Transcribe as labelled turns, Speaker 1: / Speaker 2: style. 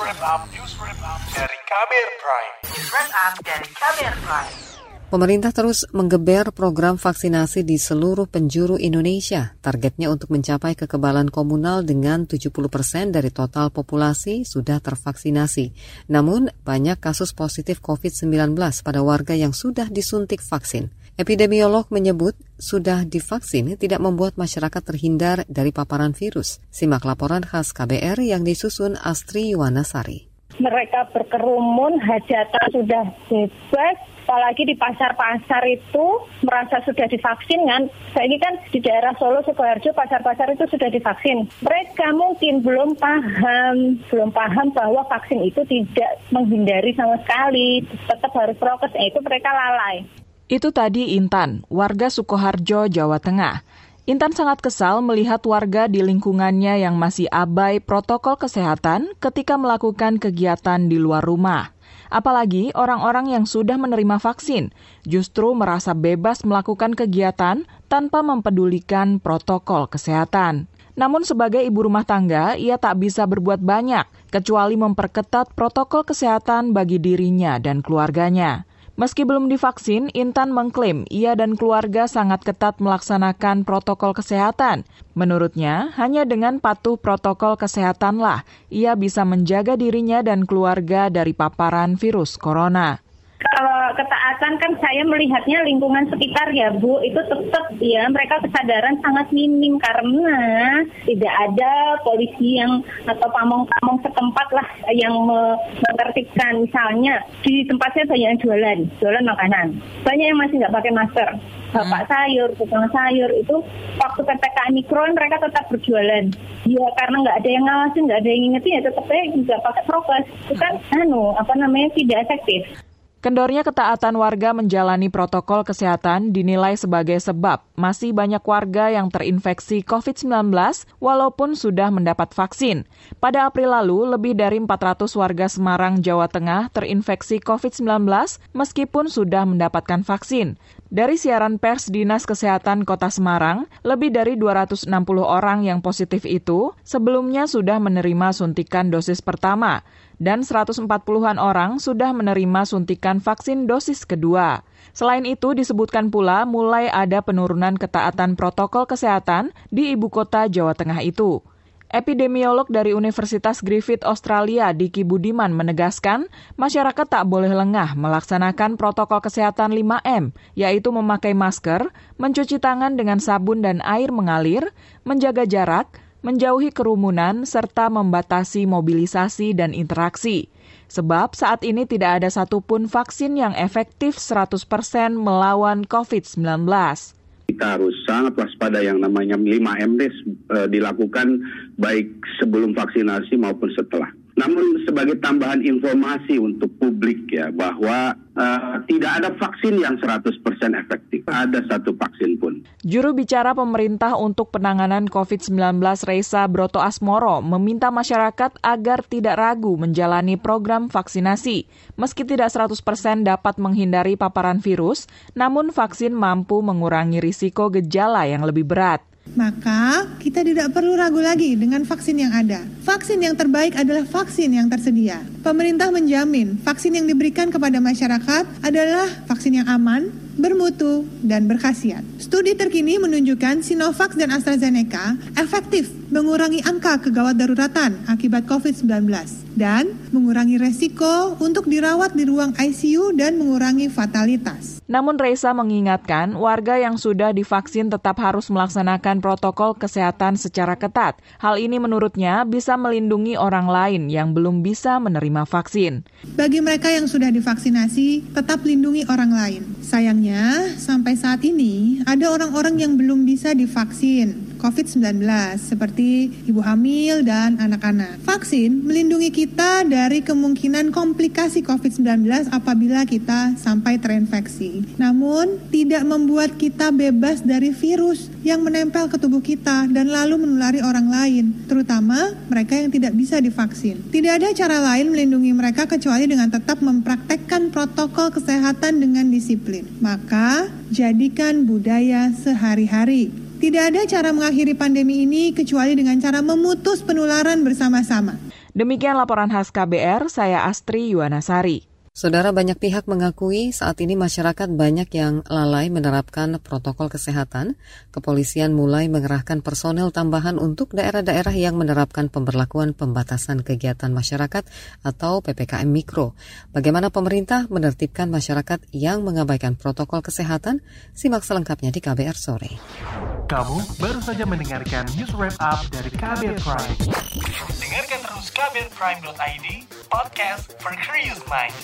Speaker 1: wrap up, news wrap up dari Kamer Prime. News wrap up dari Kamer Prime.
Speaker 2: Pemerintah terus menggeber program vaksinasi di seluruh penjuru Indonesia. Targetnya untuk mencapai kekebalan komunal dengan 70 persen dari total populasi sudah tervaksinasi. Namun, banyak kasus positif COVID-19 pada warga yang sudah disuntik vaksin. Epidemiolog menyebut sudah divaksin tidak membuat masyarakat terhindar dari paparan virus. Simak laporan khas KBR yang disusun Astri Yuwanasari.
Speaker 3: Mereka berkerumun, hajatan sudah bebas, apalagi di pasar-pasar itu merasa sudah divaksin kan. Saya ini kan di daerah Solo, Sukoharjo, pasar-pasar itu sudah divaksin. Mereka mungkin belum paham, belum paham bahwa vaksin itu tidak menghindari sama sekali, tetap harus prokes, nah, itu mereka lalai.
Speaker 4: Itu tadi Intan, warga Sukoharjo, Jawa Tengah. Intan sangat kesal melihat warga di lingkungannya yang masih abai protokol kesehatan ketika melakukan kegiatan di luar rumah. Apalagi orang-orang yang sudah menerima vaksin justru merasa bebas melakukan kegiatan tanpa mempedulikan protokol kesehatan. Namun sebagai ibu rumah tangga, ia tak bisa berbuat banyak kecuali memperketat protokol kesehatan bagi dirinya dan keluarganya. Meski belum divaksin, Intan mengklaim ia dan keluarga sangat ketat melaksanakan protokol kesehatan. Menurutnya, hanya dengan patuh protokol kesehatanlah ia bisa menjaga dirinya dan keluarga dari paparan virus corona
Speaker 3: kalau ketaatan kan saya melihatnya lingkungan sekitar ya Bu. Itu tetap ya mereka kesadaran sangat minim karena tidak ada polisi yang atau pamong-pamong setempat lah yang menertibkan misalnya di tempat saya banyak yang jualan jualan makanan. Banyak yang masih nggak pakai masker. Bapak hmm. sayur tukang sayur itu waktu ppkm mikron mereka tetap berjualan. Ya karena nggak ada yang ngawasin nggak ada yang ngingetin ya tetap juga pakai prokes. Itu kan anu apa namanya tidak efektif
Speaker 4: Kendornya ketaatan warga menjalani protokol kesehatan dinilai sebagai sebab masih banyak warga yang terinfeksi COVID-19 walaupun sudah mendapat vaksin. Pada April lalu, lebih dari 400 warga Semarang, Jawa Tengah terinfeksi COVID-19 meskipun sudah mendapatkan vaksin. Dari siaran pers Dinas Kesehatan Kota Semarang, lebih dari 260 orang yang positif itu sebelumnya sudah menerima suntikan dosis pertama dan 140-an orang sudah menerima suntikan vaksin dosis kedua. Selain itu, disebutkan pula mulai ada penurunan ketaatan protokol kesehatan di ibu kota Jawa Tengah itu. Epidemiolog dari Universitas Griffith Australia, Diki Budiman, menegaskan masyarakat tak boleh lengah melaksanakan protokol kesehatan 5M, yaitu memakai masker, mencuci tangan dengan sabun dan air mengalir, menjaga jarak, menjauhi kerumunan, serta membatasi mobilisasi dan interaksi. Sebab saat ini tidak ada satupun vaksin yang efektif 100% melawan COVID-19
Speaker 5: kita harus sangat waspada yang namanya 5M e, dilakukan baik sebelum vaksinasi maupun setelah. Namun sebagai tambahan informasi untuk publik ya bahwa uh, tidak ada vaksin yang 100% efektif. Ada satu vaksin pun.
Speaker 4: Juru bicara pemerintah untuk penanganan COVID-19 Reisa Broto Asmoro meminta masyarakat agar tidak ragu menjalani program vaksinasi. Meski tidak 100% dapat menghindari paparan virus, namun vaksin mampu mengurangi risiko gejala yang lebih berat.
Speaker 6: Maka kita tidak perlu ragu lagi dengan vaksin yang ada. Vaksin yang terbaik adalah vaksin yang tersedia. Pemerintah menjamin vaksin yang diberikan kepada masyarakat adalah vaksin yang aman, bermutu, dan berkhasiat. Studi terkini menunjukkan Sinovac dan AstraZeneca efektif mengurangi angka kegawat daruratan akibat COVID-19 dan mengurangi resiko untuk dirawat di ruang ICU dan mengurangi fatalitas.
Speaker 4: Namun Reza mengingatkan warga yang sudah divaksin tetap harus melaksanakan protokol kesehatan secara ketat. Hal ini menurutnya bisa melindungi orang lain yang belum bisa menerima vaksin.
Speaker 6: Bagi mereka yang sudah divaksinasi, tetap lindungi orang lain. Sayangnya, sampai saat ini ada orang-orang yang belum bisa divaksin COVID-19 seperti ibu hamil dan anak-anak. Vaksin melindungi kita dari kemungkinan komplikasi COVID-19 apabila kita sampai terinfeksi. Namun, tidak membuat kita bebas dari virus yang menempel ke tubuh kita dan lalu menulari orang lain, terutama mereka yang tidak bisa divaksin. Tidak ada cara lain melindungi mereka kecuali dengan tetap mempraktekkan protokol kesehatan dengan disiplin. Maka, jadikan budaya sehari-hari tidak ada cara mengakhiri pandemi ini kecuali dengan cara memutus penularan bersama-sama.
Speaker 4: Demikian laporan khas KBR, saya Astri Yuwanasari.
Speaker 2: Saudara banyak pihak mengakui saat ini masyarakat banyak yang lalai menerapkan protokol kesehatan. Kepolisian mulai mengerahkan personel tambahan untuk daerah-daerah yang menerapkan pemberlakuan pembatasan kegiatan masyarakat atau PPKM Mikro. Bagaimana pemerintah menertibkan masyarakat yang mengabaikan protokol kesehatan? Simak selengkapnya di KBR sore.
Speaker 1: Kamu baru saja mendengarkan news wrap up dari KBR Prime. Dengarkan terus kbrprime.id, podcast for curious mind.